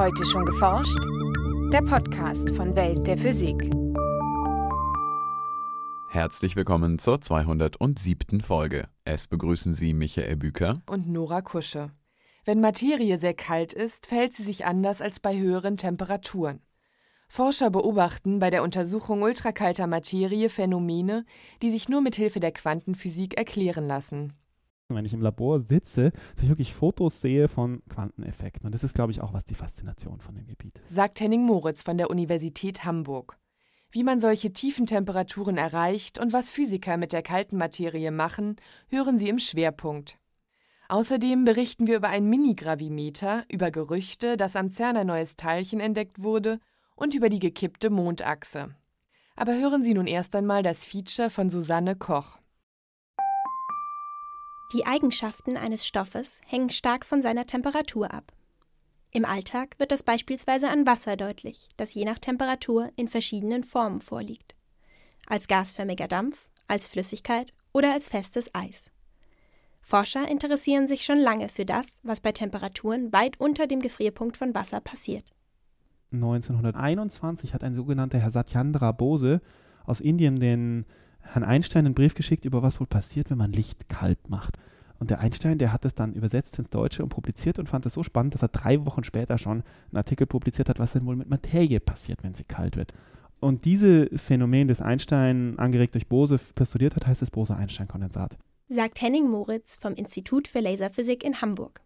Heute schon geforscht? Der Podcast von Welt der Physik. Herzlich willkommen zur 207. Folge. Es begrüßen Sie Michael Büker und Nora Kusche. Wenn Materie sehr kalt ist, verhält sie sich anders als bei höheren Temperaturen. Forscher beobachten bei der Untersuchung ultrakalter Materie Phänomene, die sich nur mit Hilfe der Quantenphysik erklären lassen. Wenn ich im Labor sitze, dass ich wirklich Fotos sehe von Quanteneffekten. Und das ist, glaube ich, auch was die Faszination von dem Gebiet ist. Sagt Henning Moritz von der Universität Hamburg. Wie man solche tiefen Temperaturen erreicht und was Physiker mit der kalten Materie machen, hören Sie im Schwerpunkt. Außerdem berichten wir über ein Mini-Gravimeter, über Gerüchte, dass am CERN ein neues Teilchen entdeckt wurde und über die gekippte Mondachse. Aber hören Sie nun erst einmal das Feature von Susanne Koch. Die Eigenschaften eines Stoffes hängen stark von seiner Temperatur ab. Im Alltag wird das beispielsweise an Wasser deutlich, das je nach Temperatur in verschiedenen Formen vorliegt. Als gasförmiger Dampf, als Flüssigkeit oder als festes Eis. Forscher interessieren sich schon lange für das, was bei Temperaturen weit unter dem Gefrierpunkt von Wasser passiert. 1921 hat ein sogenannter Herr Satyendra Bose aus Indien den Herrn Einstein einen Brief geschickt, über was wohl passiert, wenn man Licht kalt macht. Und der Einstein, der hat es dann übersetzt ins Deutsche und publiziert und fand es so spannend, dass er drei Wochen später schon einen Artikel publiziert hat, was denn wohl mit Materie passiert, wenn sie kalt wird. Und dieses Phänomen, das Einstein angeregt durch Bose postuliert hat, heißt das Bose-Einstein-Kondensat. Sagt Henning Moritz vom Institut für Laserphysik in Hamburg.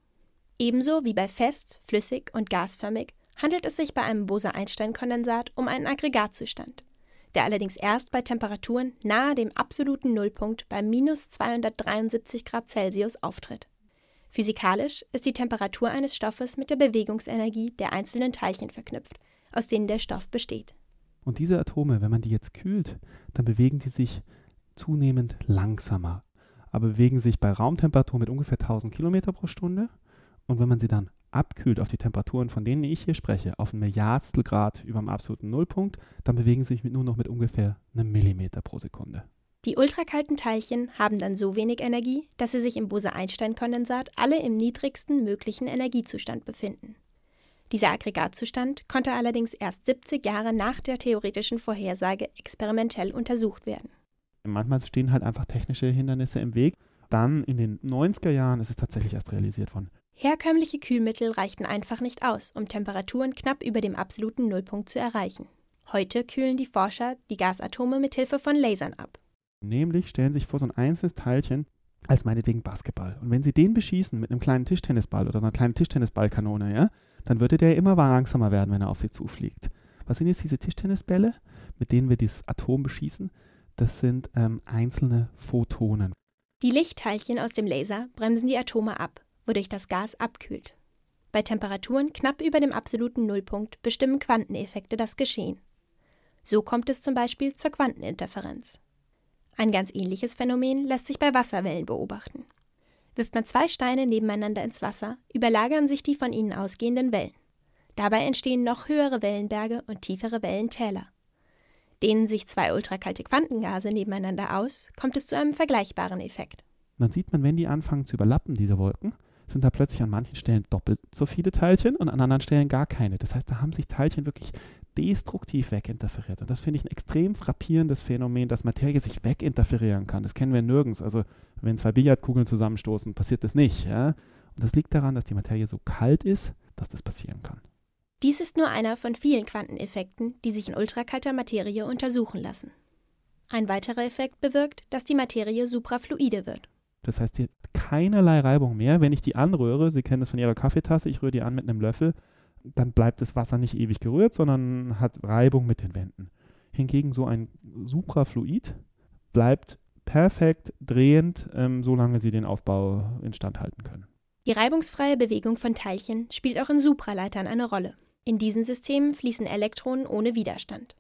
Ebenso wie bei fest, flüssig und gasförmig handelt es sich bei einem Bose-Einstein-Kondensat um einen Aggregatzustand, der allerdings erst bei Temperaturen nahe dem absoluten Nullpunkt bei minus 273 Grad Celsius auftritt. Physikalisch ist die Temperatur eines Stoffes mit der Bewegungsenergie der einzelnen Teilchen verknüpft, aus denen der Stoff besteht. Und diese Atome, wenn man die jetzt kühlt, dann bewegen die sich zunehmend langsamer, aber bewegen sich bei Raumtemperatur mit ungefähr 1000 Kilometer pro Stunde. Und wenn man sie dann abkühlt auf die Temperaturen, von denen ich hier spreche, auf ein Milliardstel Grad über dem absoluten Nullpunkt, dann bewegen sie sich nur noch mit ungefähr einem Millimeter pro Sekunde. Die ultrakalten Teilchen haben dann so wenig Energie, dass sie sich im Bose-Einstein-Kondensat alle im niedrigsten möglichen Energiezustand befinden. Dieser Aggregatzustand konnte allerdings erst 70 Jahre nach der theoretischen Vorhersage experimentell untersucht werden. Manchmal stehen halt einfach technische Hindernisse im Weg. Dann in den 90er Jahren ist es tatsächlich erst realisiert worden. Herkömmliche Kühlmittel reichten einfach nicht aus, um Temperaturen knapp über dem absoluten Nullpunkt zu erreichen. Heute kühlen die Forscher die Gasatome mit Hilfe von Lasern ab. Nämlich stellen sich vor so ein einzelnes Teilchen als meinetwegen Basketball. Und wenn sie den beschießen mit einem kleinen Tischtennisball oder so einer kleinen Tischtennisballkanone, ja, dann würde der immer langsamer werden, wenn er auf sie zufliegt. Was sind jetzt diese Tischtennisbälle, mit denen wir dieses Atom beschießen? Das sind ähm, einzelne Photonen. Die Lichtteilchen aus dem Laser bremsen die Atome ab wodurch das Gas abkühlt. Bei Temperaturen knapp über dem absoluten Nullpunkt bestimmen Quanteneffekte das Geschehen. So kommt es zum Beispiel zur Quanteninterferenz. Ein ganz ähnliches Phänomen lässt sich bei Wasserwellen beobachten. Wirft man zwei Steine nebeneinander ins Wasser, überlagern sich die von ihnen ausgehenden Wellen. Dabei entstehen noch höhere Wellenberge und tiefere Wellentäler. Dehnen sich zwei ultrakalte Quantengase nebeneinander aus, kommt es zu einem vergleichbaren Effekt. dann sieht man, wenn die anfangen zu überlappen, diese Wolken, sind da plötzlich an manchen Stellen doppelt so viele Teilchen und an anderen Stellen gar keine. Das heißt, da haben sich Teilchen wirklich destruktiv weginterferiert. Und das finde ich ein extrem frappierendes Phänomen, dass Materie sich weginterferieren kann. Das kennen wir nirgends. Also wenn zwei Billardkugeln zusammenstoßen, passiert das nicht. Ja? Und das liegt daran, dass die Materie so kalt ist, dass das passieren kann. Dies ist nur einer von vielen Quanteneffekten, die sich in ultrakalter Materie untersuchen lassen. Ein weiterer Effekt bewirkt, dass die Materie suprafluide wird. Das heißt, sie hat keinerlei Reibung mehr. Wenn ich die anrühre, Sie kennen das von Ihrer Kaffeetasse, ich rühre die an mit einem Löffel, dann bleibt das Wasser nicht ewig gerührt, sondern hat Reibung mit den Wänden. Hingegen so ein Suprafluid bleibt perfekt drehend, ähm, solange Sie den Aufbau instand halten können. Die reibungsfreie Bewegung von Teilchen spielt auch in Supraleitern eine Rolle. In diesen Systemen fließen Elektronen ohne Widerstand.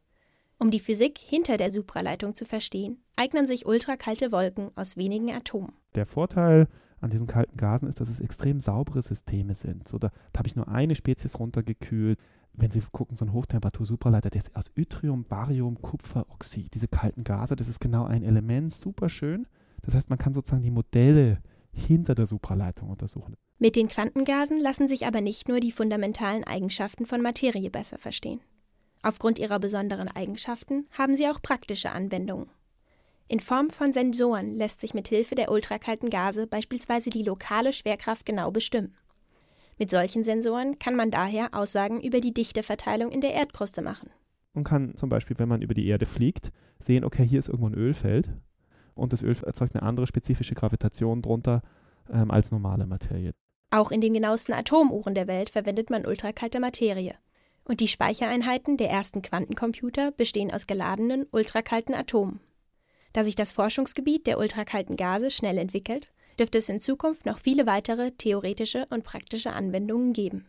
Um die Physik hinter der Supraleitung zu verstehen, eignen sich ultrakalte Wolken aus wenigen Atomen. Der Vorteil an diesen kalten Gasen ist, dass es extrem saubere Systeme sind. So, da, da habe ich nur eine Spezies runtergekühlt. Wenn Sie gucken, so ein Hochtemperatur-Supraleiter, der ist aus Yttrium, Barium, Kupferoxid. Diese kalten Gase, das ist genau ein Element, super schön. Das heißt, man kann sozusagen die Modelle hinter der Supraleitung untersuchen. Mit den Quantengasen lassen sich aber nicht nur die fundamentalen Eigenschaften von Materie besser verstehen. Aufgrund ihrer besonderen Eigenschaften haben sie auch praktische Anwendungen. In Form von Sensoren lässt sich mit Hilfe der ultrakalten Gase beispielsweise die lokale Schwerkraft genau bestimmen. Mit solchen Sensoren kann man daher Aussagen über die Dichteverteilung in der Erdkruste machen. Man kann zum Beispiel, wenn man über die Erde fliegt, sehen, okay, hier ist irgendwo ein Ölfeld und das Öl erzeugt eine andere spezifische Gravitation drunter ähm, als normale Materie. Auch in den genauesten Atomuhren der Welt verwendet man ultrakalte Materie. Und die Speichereinheiten der ersten Quantencomputer bestehen aus geladenen, ultrakalten Atomen. Da sich das Forschungsgebiet der ultrakalten Gase schnell entwickelt, dürfte es in Zukunft noch viele weitere theoretische und praktische Anwendungen geben.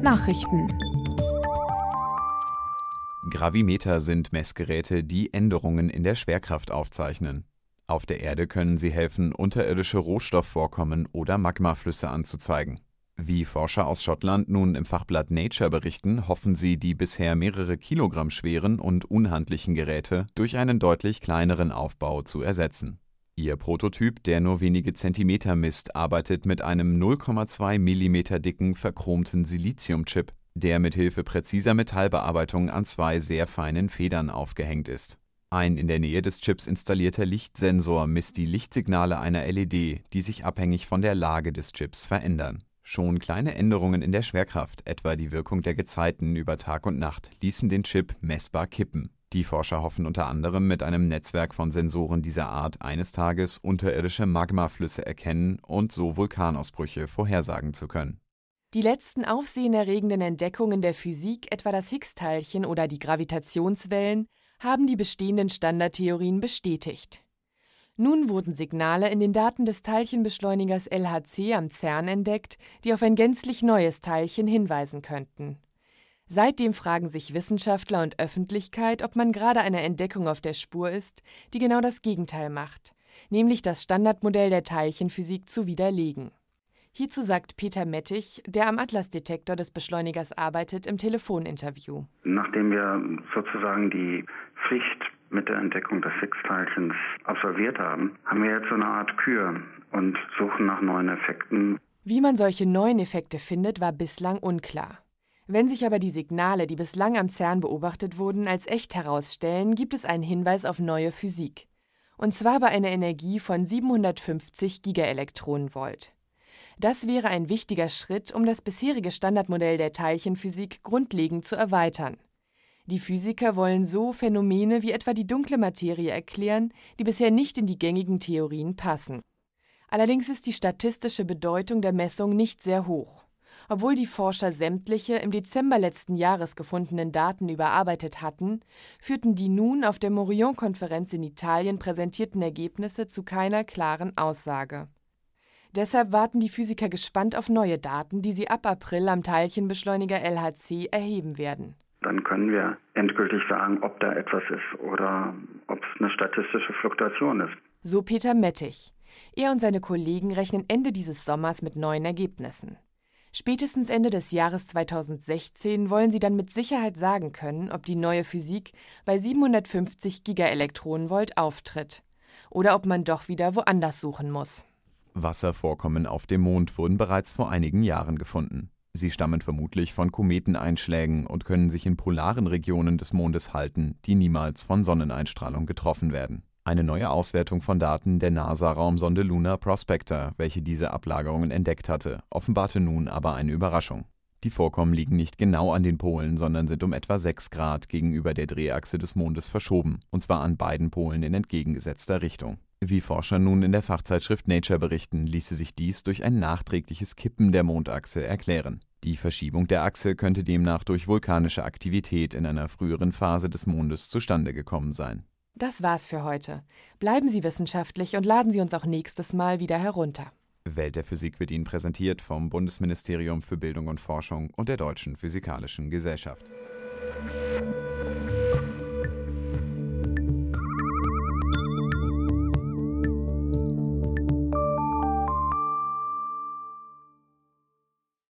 Nachrichten Gravimeter sind Messgeräte, die Änderungen in der Schwerkraft aufzeichnen. Auf der Erde können sie helfen, unterirdische Rohstoffvorkommen oder Magmaflüsse anzuzeigen. Wie Forscher aus Schottland nun im Fachblatt Nature berichten, hoffen sie, die bisher mehrere Kilogramm schweren und unhandlichen Geräte durch einen deutlich kleineren Aufbau zu ersetzen. Ihr Prototyp, der nur wenige Zentimeter misst, arbeitet mit einem 0,2 mm dicken verchromten Siliziumchip, der mit Hilfe präziser Metallbearbeitung an zwei sehr feinen Federn aufgehängt ist. Ein in der Nähe des Chips installierter Lichtsensor misst die Lichtsignale einer LED, die sich abhängig von der Lage des Chips verändern. Schon kleine Änderungen in der Schwerkraft, etwa die Wirkung der Gezeiten über Tag und Nacht, ließen den Chip messbar kippen. Die Forscher hoffen unter anderem mit einem Netzwerk von Sensoren dieser Art eines Tages unterirdische Magmaflüsse erkennen und so Vulkanausbrüche vorhersagen zu können. Die letzten aufsehenerregenden Entdeckungen der Physik, etwa das Higgs-Teilchen oder die Gravitationswellen, haben die bestehenden Standardtheorien bestätigt. Nun wurden Signale in den Daten des Teilchenbeschleunigers LHC am CERN entdeckt, die auf ein gänzlich neues Teilchen hinweisen könnten. Seitdem fragen sich Wissenschaftler und Öffentlichkeit, ob man gerade einer Entdeckung auf der Spur ist, die genau das Gegenteil macht, nämlich das Standardmodell der Teilchenphysik zu widerlegen. Hierzu sagt Peter Mettich, der am Atlasdetektor des Beschleunigers arbeitet, im Telefoninterview. Nachdem wir sozusagen die Pflicht mit der Entdeckung des Higgs-Teilchens absolviert haben, haben wir jetzt so eine Art Kür und suchen nach neuen Effekten. Wie man solche neuen Effekte findet, war bislang unklar. Wenn sich aber die Signale, die bislang am CERN beobachtet wurden, als echt herausstellen, gibt es einen Hinweis auf neue Physik. Und zwar bei einer Energie von 750 Gigaelektronenvolt. Das wäre ein wichtiger Schritt, um das bisherige Standardmodell der Teilchenphysik grundlegend zu erweitern. Die Physiker wollen so Phänomene wie etwa die dunkle Materie erklären, die bisher nicht in die gängigen Theorien passen. Allerdings ist die statistische Bedeutung der Messung nicht sehr hoch. Obwohl die Forscher sämtliche im Dezember letzten Jahres gefundenen Daten überarbeitet hatten, führten die nun auf der Morion-Konferenz in Italien präsentierten Ergebnisse zu keiner klaren Aussage. Deshalb warten die Physiker gespannt auf neue Daten, die sie ab April am Teilchenbeschleuniger LHC erheben werden. Dann können wir endgültig sagen, ob da etwas ist oder ob es eine statistische Fluktuation ist. So Peter Mettich. Er und seine Kollegen rechnen Ende dieses Sommers mit neuen Ergebnissen. Spätestens Ende des Jahres 2016 wollen sie dann mit Sicherheit sagen können, ob die neue Physik bei 750 Gigaelektronenvolt auftritt oder ob man doch wieder woanders suchen muss. Wasservorkommen auf dem Mond wurden bereits vor einigen Jahren gefunden. Sie stammen vermutlich von Kometeneinschlägen und können sich in polaren Regionen des Mondes halten, die niemals von Sonneneinstrahlung getroffen werden. Eine neue Auswertung von Daten der NASA-Raumsonde Lunar Prospector, welche diese Ablagerungen entdeckt hatte, offenbarte nun aber eine Überraschung. Die Vorkommen liegen nicht genau an den Polen, sondern sind um etwa 6 Grad gegenüber der Drehachse des Mondes verschoben, und zwar an beiden Polen in entgegengesetzter Richtung. Wie Forscher nun in der Fachzeitschrift Nature berichten, ließe sich dies durch ein nachträgliches Kippen der Mondachse erklären. Die Verschiebung der Achse könnte demnach durch vulkanische Aktivität in einer früheren Phase des Mondes zustande gekommen sein. Das war's für heute. Bleiben Sie wissenschaftlich und laden Sie uns auch nächstes Mal wieder herunter. Welt der Physik wird Ihnen präsentiert vom Bundesministerium für Bildung und Forschung und der Deutschen Physikalischen Gesellschaft.